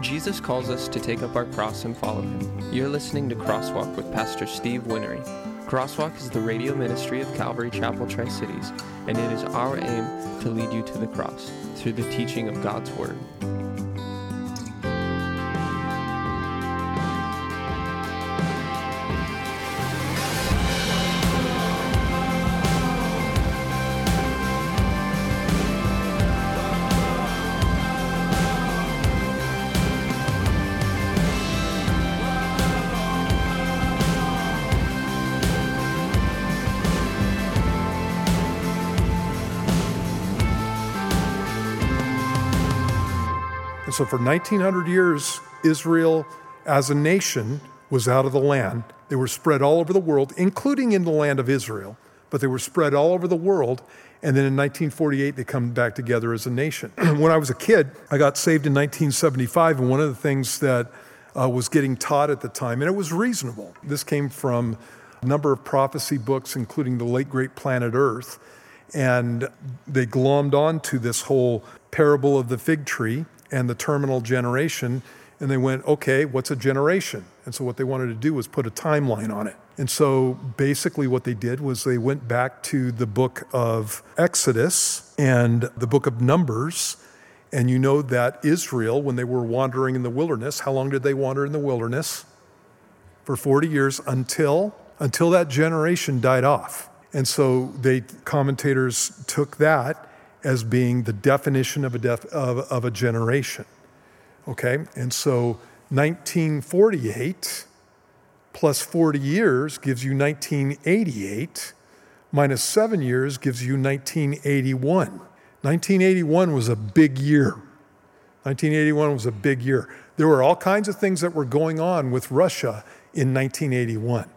Jesus calls us to take up our cross and follow him. You're listening to Crosswalk with Pastor Steve Winery. Crosswalk is the radio ministry of Calvary Chapel Tri Cities, and it is our aim to lead you to the cross through the teaching of God's Word. So for 1900 years, Israel as a nation was out of the land. They were spread all over the world, including in the land of Israel, but they were spread all over the world. And then in 1948, they come back together as a nation. when I was a kid, I got saved in 1975, and one of the things that uh, was getting taught at the time, and it was reasonable. This came from a number of prophecy books, including the late great Planet Earth, and they glommed onto this whole parable of the fig tree and the terminal generation. And they went, okay, what's a generation? And so what they wanted to do was put a timeline on it. And so basically what they did was they went back to the book of Exodus and the book of Numbers. And you know that Israel, when they were wandering in the wilderness, how long did they wander in the wilderness? For 40 years until until that generation died off. And so they commentators took that as being the definition of a, def, of, of a generation. Okay? And so 1948 plus 40 years gives you 1988, minus seven years gives you 1981. 1981 was a big year. 1981 was a big year. There were all kinds of things that were going on with Russia in 1981.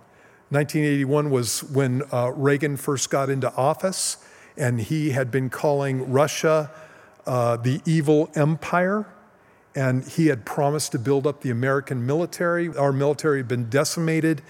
1981 was when uh, Reagan first got into office and he had been calling Russia uh, the evil empire. And he had promised to build up the American military. Our military had been decimated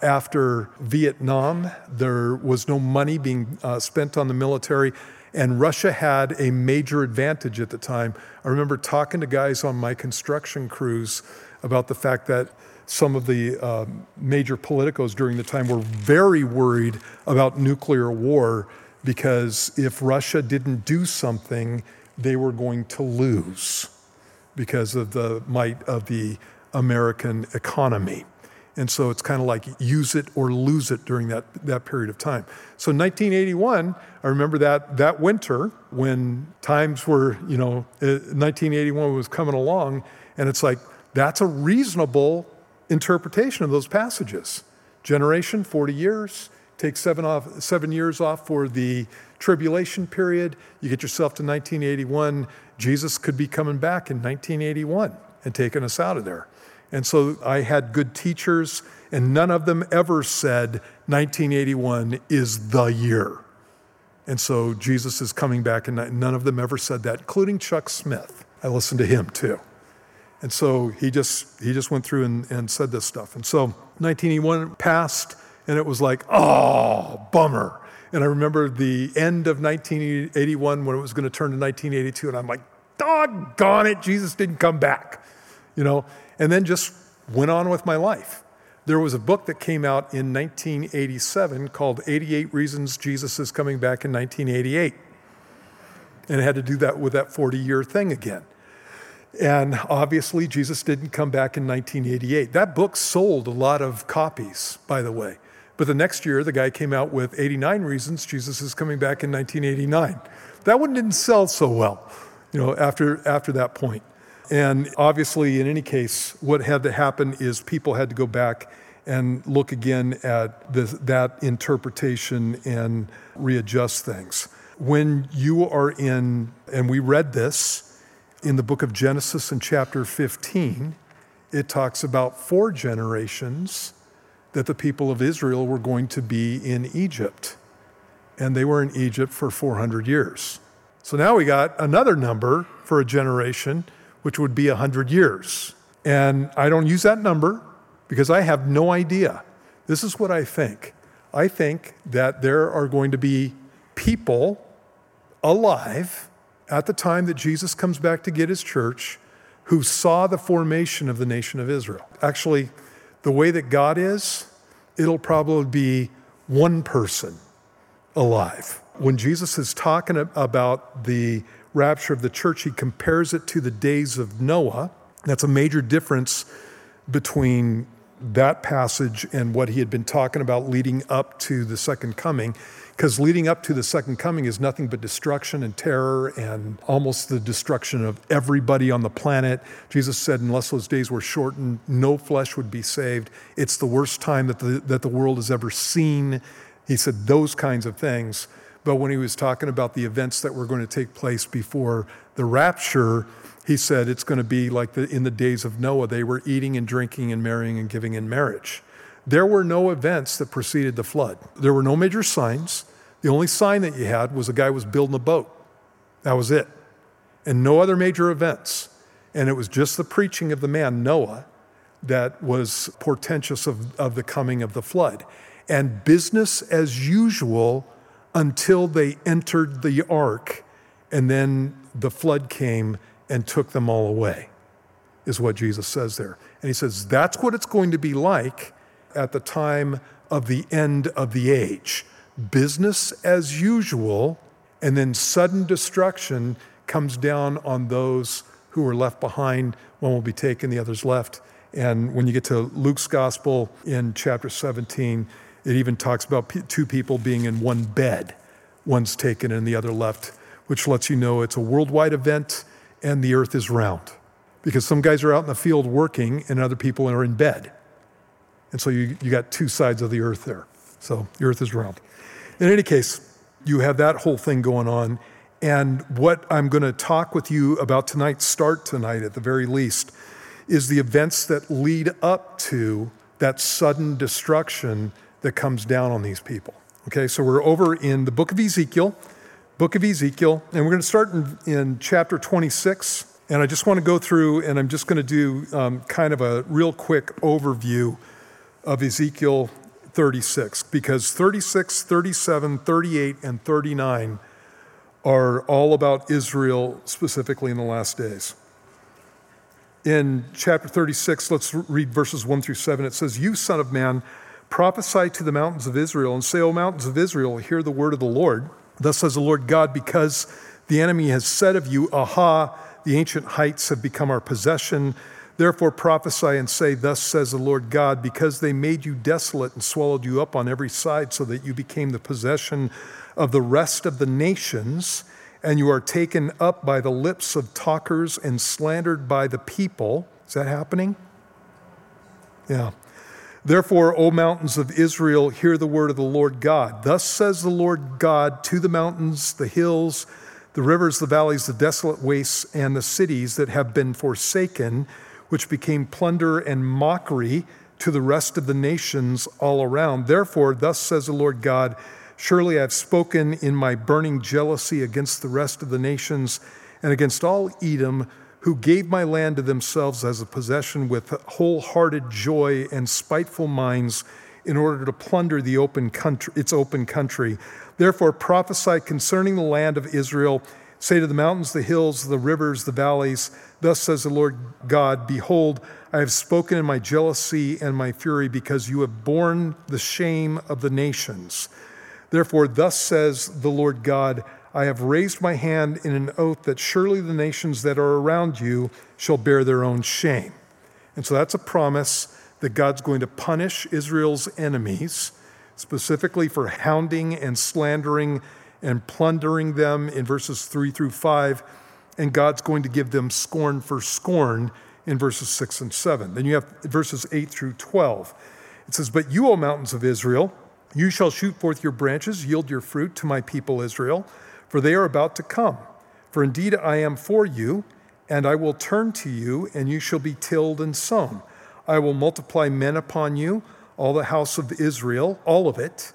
after Vietnam. There was no money being uh, spent on the military. And Russia had a major advantage at the time. I remember talking to guys on my construction crews about the fact that some of the uh, major politicos during the time were very worried about nuclear war because if Russia didn't do something, they were going to lose because of the might of the American economy. And so it's kind of like use it or lose it during that, that period of time. So 1981, I remember that, that winter when times were, you know, 1981 uh, was coming along, and it's like, that's a reasonable interpretation of those passages. Generation, 40 years, Take seven, off, seven years off for the tribulation period. You get yourself to 1981. Jesus could be coming back in 1981 and taking us out of there. And so I had good teachers, and none of them ever said 1981 is the year. And so Jesus is coming back, and none of them ever said that, including Chuck Smith. I listened to him too. And so he just, he just went through and, and said this stuff. And so 1981 passed and it was like, oh, bummer. And I remember the end of 1981 when it was going to turn to 1982, and I'm like, doggone it, Jesus didn't come back, you know, and then just went on with my life. There was a book that came out in 1987 called 88 Reasons Jesus is Coming Back in 1988. And it had to do that with that 40 year thing again. And obviously, Jesus didn't come back in 1988. That book sold a lot of copies, by the way. But the next year, the guy came out with 89 reasons Jesus is coming back in 1989. That one didn't sell so well, you know, after, after that point. And obviously, in any case, what had to happen is people had to go back and look again at that interpretation and readjust things. When you are in, and we read this in the book of Genesis in chapter 15, it talks about four generations that the people of Israel were going to be in Egypt. And they were in Egypt for 400 years. So now we got another number for a generation, which would be 100 years. And I don't use that number because I have no idea. This is what I think. I think that there are going to be people alive at the time that Jesus comes back to get his church who saw the formation of the nation of Israel. Actually, the way that God is, it'll probably be one person alive. When Jesus is talking about the rapture of the church, he compares it to the days of Noah. That's a major difference between that passage and what he had been talking about leading up to the second coming. Because leading up to the second coming is nothing but destruction and terror and almost the destruction of everybody on the planet. Jesus said, unless those days were shortened, no flesh would be saved. It's the worst time that the, that the world has ever seen. He said those kinds of things. But when he was talking about the events that were going to take place before the rapture, he said it's going to be like the, in the days of Noah. They were eating and drinking and marrying and giving in marriage. There were no events that preceded the flood. There were no major signs. The only sign that you had was a guy was building a boat. That was it. And no other major events. And it was just the preaching of the man, Noah, that was portentous of, of the coming of the flood. And business as usual until they entered the ark. And then the flood came and took them all away, is what Jesus says there. And he says, that's what it's going to be like at the time of the end of the age business as usual, and then sudden destruction comes down on those who are left behind. One will be taken, the other's left. And when you get to Luke's gospel in chapter 17, it even talks about two people being in one bed. One's taken and the other left, which lets you know it's a worldwide event and the earth is round. Because some guys are out in the field working and other people are in bed. And so you, you got two sides of the earth there. So the earth is round. In any case, you have that whole thing going on. And what I'm going to talk with you about tonight, start tonight at the very least, is the events that lead up to that sudden destruction that comes down on these people. Okay, so we're over in the book of Ezekiel, book of Ezekiel, and we're going to start in, in chapter 26. And I just want to go through, and I'm just going to do um, kind of a real quick overview of Ezekiel 36 because 36, 37, 38, and 39 are all about Israel specifically in the last days. In chapter 36, let's read verses 1 through 7. It says, You, son of man, prophesy to the mountains of Israel and say, O mountains of Israel, hear the word of the Lord. Thus says the Lord God, because the enemy has said of you, Aha, the ancient heights have become our possession Therefore prophesy and say, Thus says the Lord God, because they made you desolate and swallowed you up on every side, so that you became the possession of the rest of the nations, and you are taken up by the lips of talkers and slandered by the people. Is that happening? Yeah. Therefore, O mountains of Israel, hear the word of the Lord God. Thus says the Lord God to the mountains, the hills, the rivers, the valleys, the desolate wastes, and the cities that have been forsaken which became plunder and mockery to the rest of the nations all around. Therefore, thus says the Lord God Surely I have spoken in my burning jealousy against the rest of the nations and against all Edom, who gave my land to themselves as a possession with wholehearted joy and spiteful minds in order to plunder the open country, its open country. Therefore, prophesy concerning the land of Israel Say to the mountains, the hills, the rivers, the valleys, Thus says the Lord God Behold, I have spoken in my jealousy and my fury because you have borne the shame of the nations. Therefore, thus says the Lord God I have raised my hand in an oath that surely the nations that are around you shall bear their own shame. And so that's a promise that God's going to punish Israel's enemies, specifically for hounding and slandering and plundering them in verses 3 through 5, and God's going to give them scorn for scorn in verses 6 and 7. Then you have verses 8 through 12. It says, But you, O mountains of Israel, you shall shoot forth your branches, yield your fruit to my people Israel, for they are about to come. For indeed I am for you, and I will turn to you, and you shall be tilled and sown. I will multiply men upon you, all the house of Israel, all of it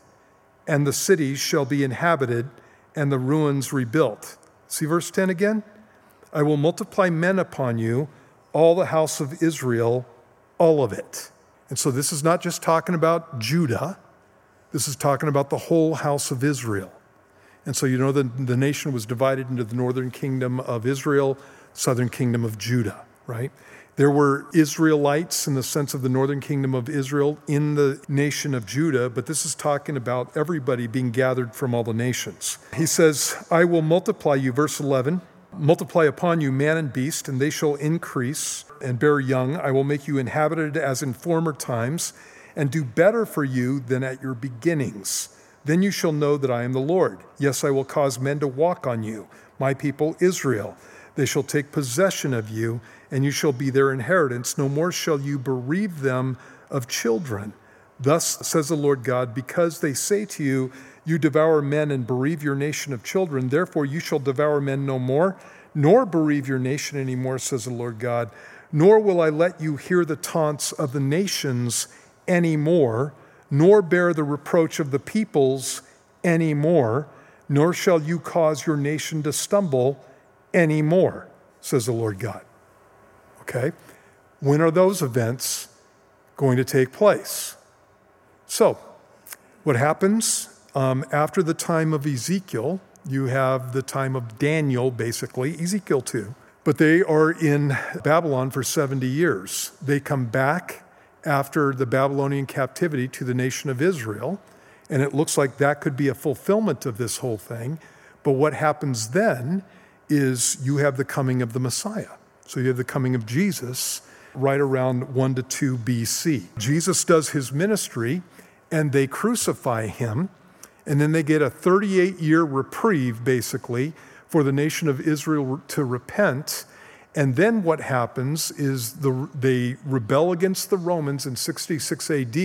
and the cities shall be inhabited and the ruins rebuilt. See verse 10 again? I will multiply men upon you, all the house of Israel, all of it. And so this is not just talking about Judah, this is talking about the whole house of Israel. And so you know that the nation was divided into the northern kingdom of Israel, southern kingdom of Judah. right? There were Israelites in the sense of the northern kingdom of Israel in the nation of Judah, but this is talking about everybody being gathered from all the nations. He says, I will multiply you, verse 11, multiply upon you man and beast, and they shall increase and bear young. I will make you inhabited as in former times, and do better for you than at your beginnings. Then you shall know that I am the Lord. Yes, I will cause men to walk on you, my people Israel. They shall take possession of you and you shall be their inheritance. No more shall you bereave them of children. Thus says the Lord God, because they say to you, You devour men and bereave your nation of children, therefore you shall devour men no more, nor bereave your nation any more, says the Lord God. Nor will I let you hear the taunts of the nations any more, nor bear the reproach of the peoples any more, nor shall you cause your nation to stumble any more, says the Lord God. Okay? When are those events going to take place? So, what happens um, after the time of Ezekiel? You have the time of Daniel, basically, Ezekiel too. But they are in Babylon for 70 years. They come back after the Babylonian captivity to the nation of Israel, and it looks like that could be a fulfillment of this whole thing. But what happens then is you have the coming of the Messiah. So you have the coming of Jesus right around 1 to 2 BC. Jesus does his ministry and they crucify him, and then they get a 38 year reprieve, basically, for the nation of Israel to repent. And then what happens is the, they rebel against the Romans in 66 AD,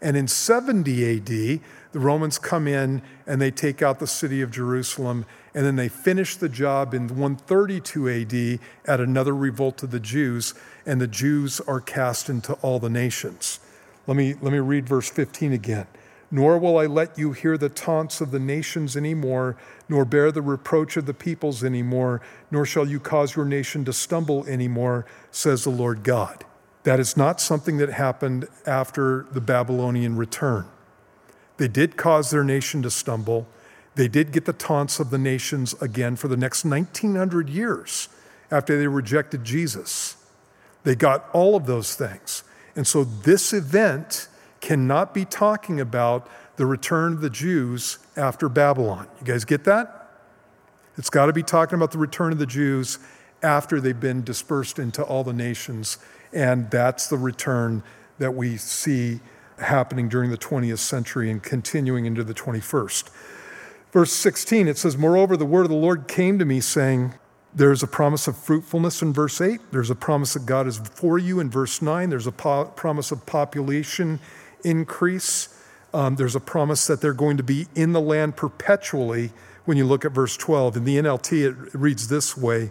and in 70 AD, the Romans come in and they take out the city of Jerusalem and then they finish the job in 132 AD at another revolt of the Jews, and the Jews are cast into all the nations. Let me, let me read verse 15 again. Nor will I let you hear the taunts of the nations anymore, nor bear the reproach of the peoples anymore, nor shall you cause your nation to stumble anymore, says the Lord God. That is not something that happened after the Babylonian return. They did cause their nation to stumble, they did get the taunts of the nations again for the next 1900 years after they rejected Jesus. They got all of those things. And so this event cannot be talking about the return of the Jews after Babylon. You guys get that? It's got to be talking about the return of the Jews after they've been dispersed into all the nations. And that's the return that we see happening during the 20th century and continuing into the 21st. Verse 16, it says, Moreover, the word of the Lord came to me, saying, There's a promise of fruitfulness in verse 8. There's a promise that God is for you in verse 9. There's a po- promise of population increase. Um, there's a promise that they're going to be in the land perpetually when you look at verse 12. In the NLT, it reads this way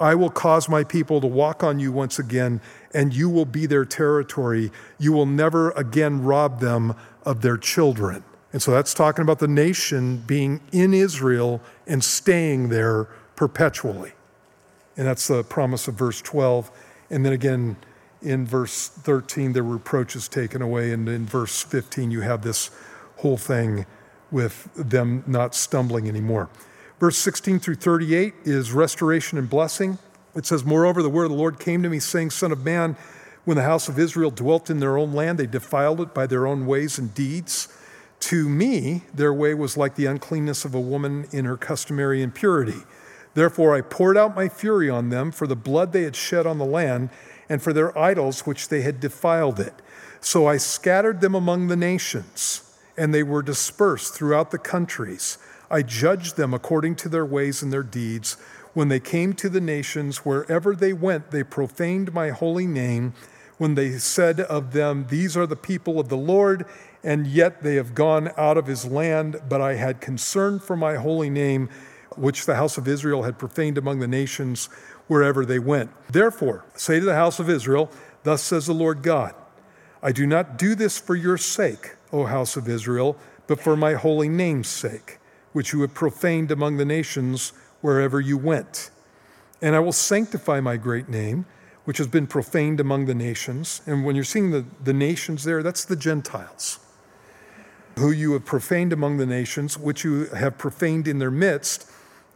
I will cause my people to walk on you once again, and you will be their territory. You will never again rob them of their children. And so that's talking about the nation being in Israel and staying there perpetually. And that's the promise of verse 12. And then again, in verse 13, the reproach is taken away. And in verse 15, you have this whole thing with them not stumbling anymore. Verse 16 through 38 is restoration and blessing. It says, Moreover, the word of the Lord came to me, saying, Son of man, when the house of Israel dwelt in their own land, they defiled it by their own ways and deeds. To me, their way was like the uncleanness of a woman in her customary impurity. Therefore, I poured out my fury on them for the blood they had shed on the land and for their idols which they had defiled it. So I scattered them among the nations, and they were dispersed throughout the countries. I judged them according to their ways and their deeds. When they came to the nations, wherever they went, they profaned my holy name. When they said of them, These are the people of the Lord, and yet they have gone out of his land. But I had concern for my holy name, which the house of Israel had profaned among the nations wherever they went. Therefore, say to the house of Israel, Thus says the Lord God, I do not do this for your sake, O house of Israel, but for my holy name's sake, which you have profaned among the nations wherever you went. And I will sanctify my great name, which has been profaned among the nations. And when you're seeing the, the nations there, that's the Gentiles who you have profaned among the nations, which you have profaned in their midst.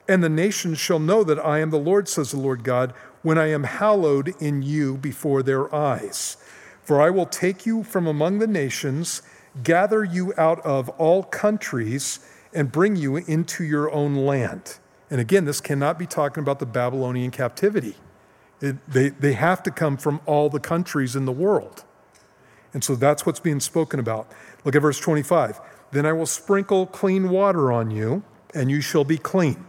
And the nations shall know that I am the Lord, says the Lord God, when I am hallowed in you before their eyes. For I will take you from among the nations, gather you out of all countries, and bring you into your own land. And again, this cannot be talking about the Babylonian captivity. It, they, they have to come from all the countries in the world. And so that's what's being spoken about. Look at verse 25. Then I will sprinkle clean water on you, and you shall be clean.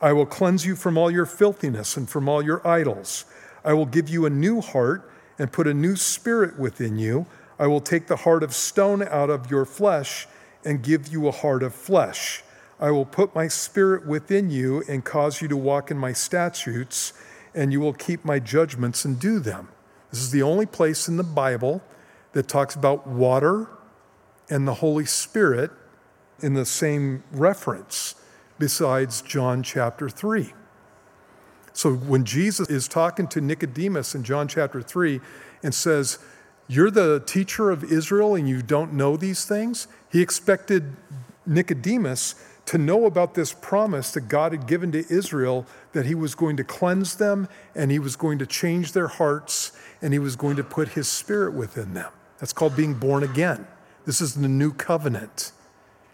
I will cleanse you from all your filthiness and from all your idols. I will give you a new heart and put a new spirit within you. I will take the heart of stone out of your flesh and give you a heart of flesh. I will put my spirit within you and cause you to walk in my statutes, and you will keep my judgments and do them. This is the only place in the Bible that talks about water and the Holy Spirit in the same reference, besides John chapter 3. So when Jesus is talking to Nicodemus in John chapter 3 and says, You're the teacher of Israel and you don't know these things, he expected Nicodemus to know about this promise that God had given to Israel that he was going to cleanse them and he was going to change their hearts and he was going to put his spirit within them. That's called being born again. This is the new covenant.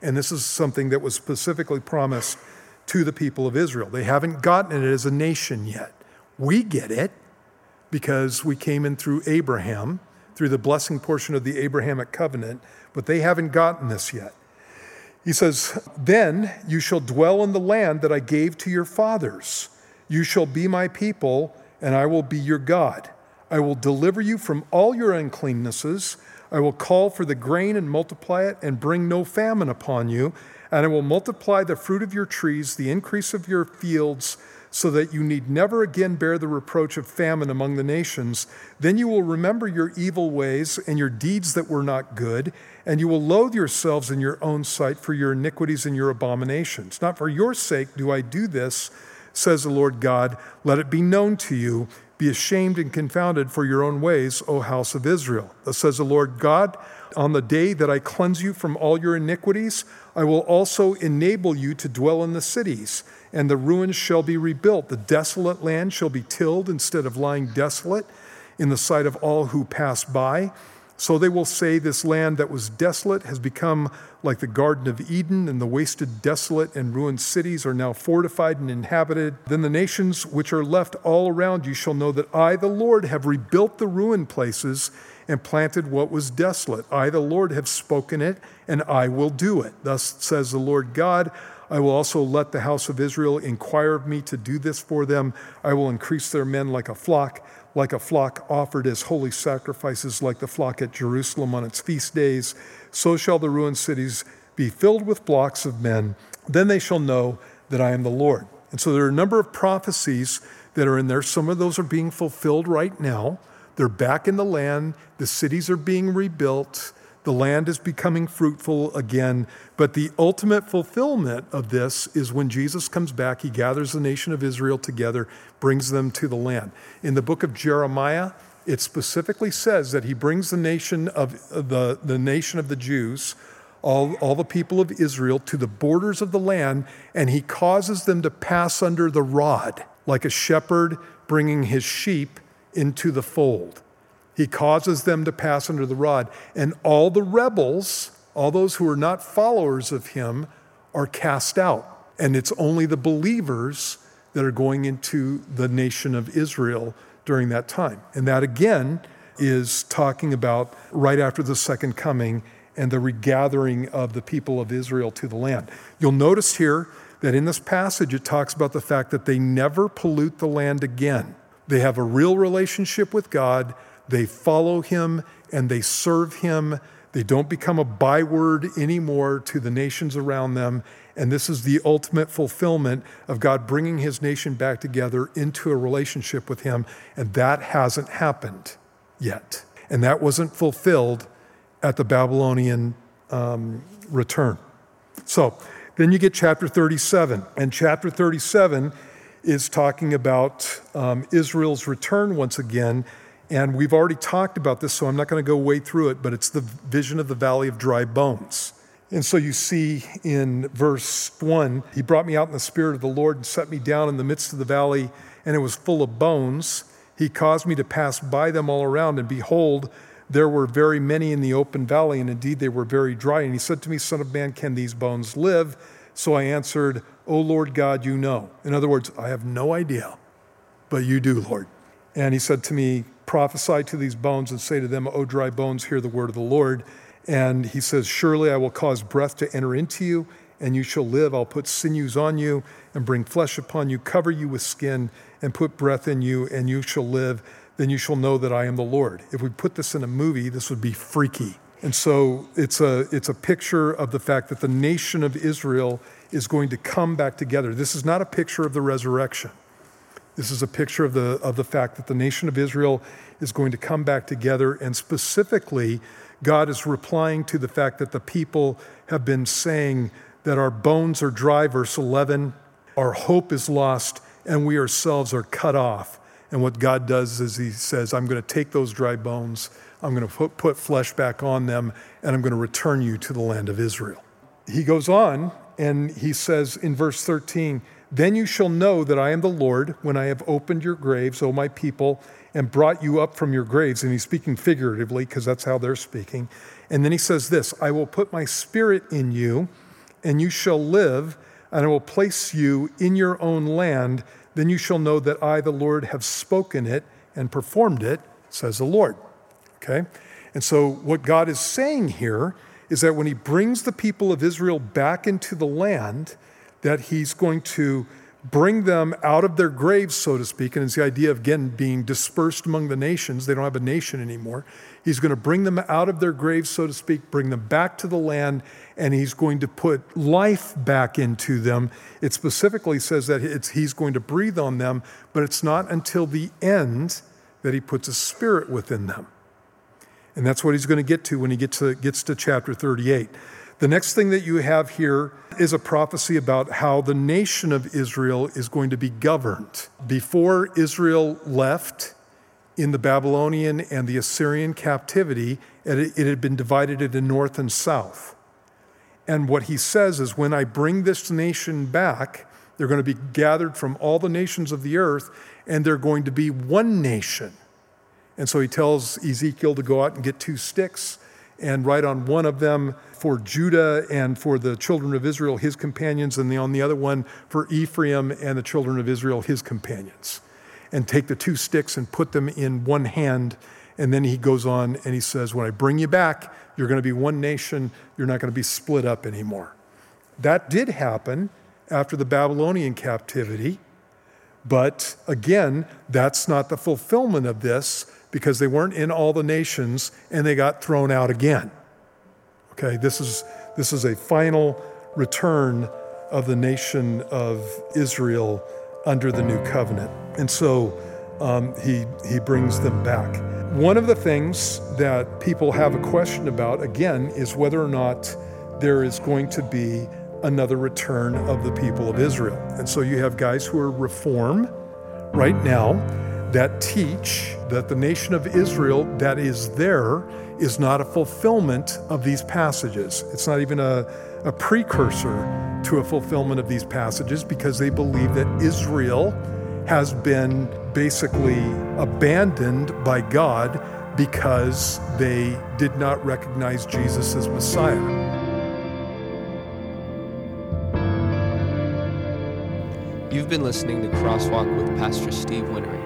And this is something that was specifically promised to the people of Israel. They haven't gotten it as a nation yet. We get it because we came in through Abraham, through the blessing portion of the Abrahamic covenant, but they haven't gotten this yet. He says, Then you shall dwell in the land that I gave to your fathers. You shall be my people, and I will be your God. I will deliver you from all your uncleannesses. I will call for the grain and multiply it, and bring no famine upon you. And I will multiply the fruit of your trees, the increase of your fields, so that you need never again bear the reproach of famine among the nations. Then you will remember your evil ways and your deeds that were not good, and you will loathe yourselves in your own sight for your iniquities and your abominations. Not for your sake do I do this, says the Lord God. Let it be known to you be ashamed and confounded for your own ways, O house of Israel. Thus says the Lord God, on the day that I cleanse you from all your iniquities, I will also enable you to dwell in the cities, and the ruins shall be rebuilt. The desolate land shall be tilled instead of lying desolate in the sight of all who pass by. So they will say, This land that was desolate has become like the Garden of Eden, and the wasted, desolate, and ruined cities are now fortified and inhabited. Then the nations which are left all around you shall know that I, the Lord, have rebuilt the ruined places and planted what was desolate. I, the Lord, have spoken it, and I will do it. Thus says the Lord God. I will also let the house of Israel inquire of me to do this for them. I will increase their men like a flock like a flock offered as holy sacrifices, like the flock at Jerusalem on its feast days, so shall the ruined cities be filled with flocks of men. Then they shall know that I am the Lord. And so there are a number of prophecies that are in there. Some of those are being fulfilled right now. They're back in the land, the cities are being rebuilt. The land is becoming fruitful again. But the ultimate fulfillment of this is when Jesus comes back, he gathers the nation of Israel together, brings them to the land. In the book of Jeremiah, it specifically says that he brings the nation of the, the nation of the Jews, all, all the people of Israel, to the borders of the land, and he causes them to pass under the rod, like a shepherd bringing his sheep into the fold. He causes them to pass under the rod. And all the rebels, all those who are not followers of him, are cast out. And it's only the believers that are going into the nation of Israel during that time. And that again is talking about right after the second coming and the regathering of the people of Israel to the land. You'll notice here that in this passage it talks about the fact that they never pollute the land again. They have a real relationship with God they follow him and they serve him. They don't become a byword anymore to the nations around them. And this is the ultimate fulfillment of God bringing his nation back together into a relationship with him. And that hasn't happened yet. And that wasn't fulfilled at the Babylonian um, return. So then you get chapter 37. And chapter 37 is talking about um, Israel's return once again and we've already talked about this, so I'm not going to go way through it, but it's the vision of the valley of dry bones. And so you see in verse 1, he brought me out in the spirit of the Lord and set me down in the midst of the valley, and it was full of bones. He caused me to pass by them all around, and behold, there were very many in the open valley, and indeed they were very dry. And he said to me, Son of man, can these bones live? So I answered, O Lord God, you know. In other words, I have no idea, but you do, Lord. And he said to me, Prophesy to these bones and say to them, O dry bones, hear the word of the Lord. And he says, Surely I will cause breath to enter into you, and you shall live. I'll put sinews on you and bring flesh upon you, cover you with skin, and put breath in you, and you shall live. Then you shall know that I am the Lord. If we put this in a movie, this would be freaky. And so it's a, it's a picture of the fact that the nation of Israel is going to come back together. This is not a picture of the resurrection. This is a picture of the, of the fact that the nation of Israel is going to come back together, and specifically, God is replying to the fact that the people have been saying that our bones are dry, verse 11, our hope is lost, and we ourselves are cut off. And what God does is He says, I'm going to take those dry bones, I'm going to put, put flesh back on them, and I'm going to return you to the land of Israel. He goes on and he says in verse 13, Then you shall know that I am the Lord when I have opened your graves, O my people, and brought you up from your graves. And he's speaking figuratively because that's how they're speaking. And then he says this I will put my spirit in you, and you shall live, and I will place you in your own land. Then you shall know that I, the Lord, have spoken it and performed it, says the Lord. Okay? And so, what God is saying here is that when he brings the people of Israel back into the land, that he's going to bring them out of their graves, so to speak. And it's the idea of, again, being dispersed among the nations. They don't have a nation anymore. He's going to bring them out of their graves, so to speak, bring them back to the land, and he's going to put life back into them. It specifically says that he's going to breathe on them, but it's not until the end that he puts a spirit within them. And that's what he's going to get to when he gets to, gets to chapter 38. The next thing that you have here is a prophecy about how the nation of Israel is going to be governed. Before Israel left in the Babylonian and the Assyrian captivity, it, had been divided into north and south. And what he says is when I bring this nation back, they're going to be gathered from all the nations of the earth, and they're going to be one nation. And so he tells Ezekiel to go out and get two sticks and write on one of them for Judah and for the children of Israel, his companions, and on the other one for Ephraim and the children of Israel, his companions. And take the two sticks and put them in one hand. And then he goes on and he says, When I bring you back, you're going to be one nation. You're not going to be split up anymore. That did happen after the Babylonian captivity. But again, that's not the fulfillment of this because they weren't in all the nations and they got thrown out again. Okay, this is, this is a final return of the nation of Israel under the new covenant. And so um, he, he brings them back. One of the things that people have a question about, again, is whether or not there is going to be another return of the people of Israel. And so you have guys who are reform right now that teach that the nation of Israel that is there is not a fulfillment of these passages. It's not even a, a precursor to a fulfillment of these passages because they believe that Israel has been basically abandoned by God because they did not recognize Jesus as Messiah. You've been listening to Crosswalk with Pastor Steve Winnery.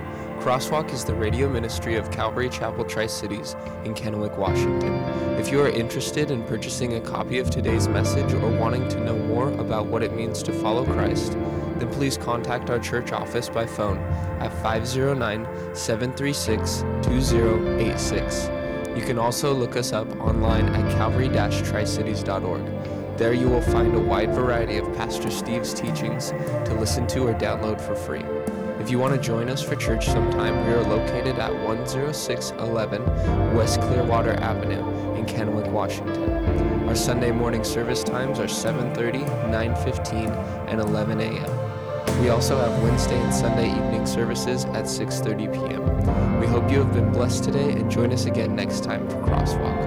Crosswalk is the radio ministry of Calvary Chapel Tri Cities in Kennewick, Washington. If you are interested in purchasing a copy of today's message or wanting to know more about what it means to follow Christ, then please contact our church office by phone at 509 736 2086. You can also look us up online at calvary tricities.org. There you will find a wide variety of Pastor Steve's teachings to listen to or download for free. If you want to join us for church sometime, we are located at 10611 West Clearwater Avenue in Kennewick, Washington. Our Sunday morning service times are 7:30, 9:15, and 11 a.m. We also have Wednesday and Sunday evening services at 6:30 p.m. We hope you have been blessed today and join us again next time for Crosswalk.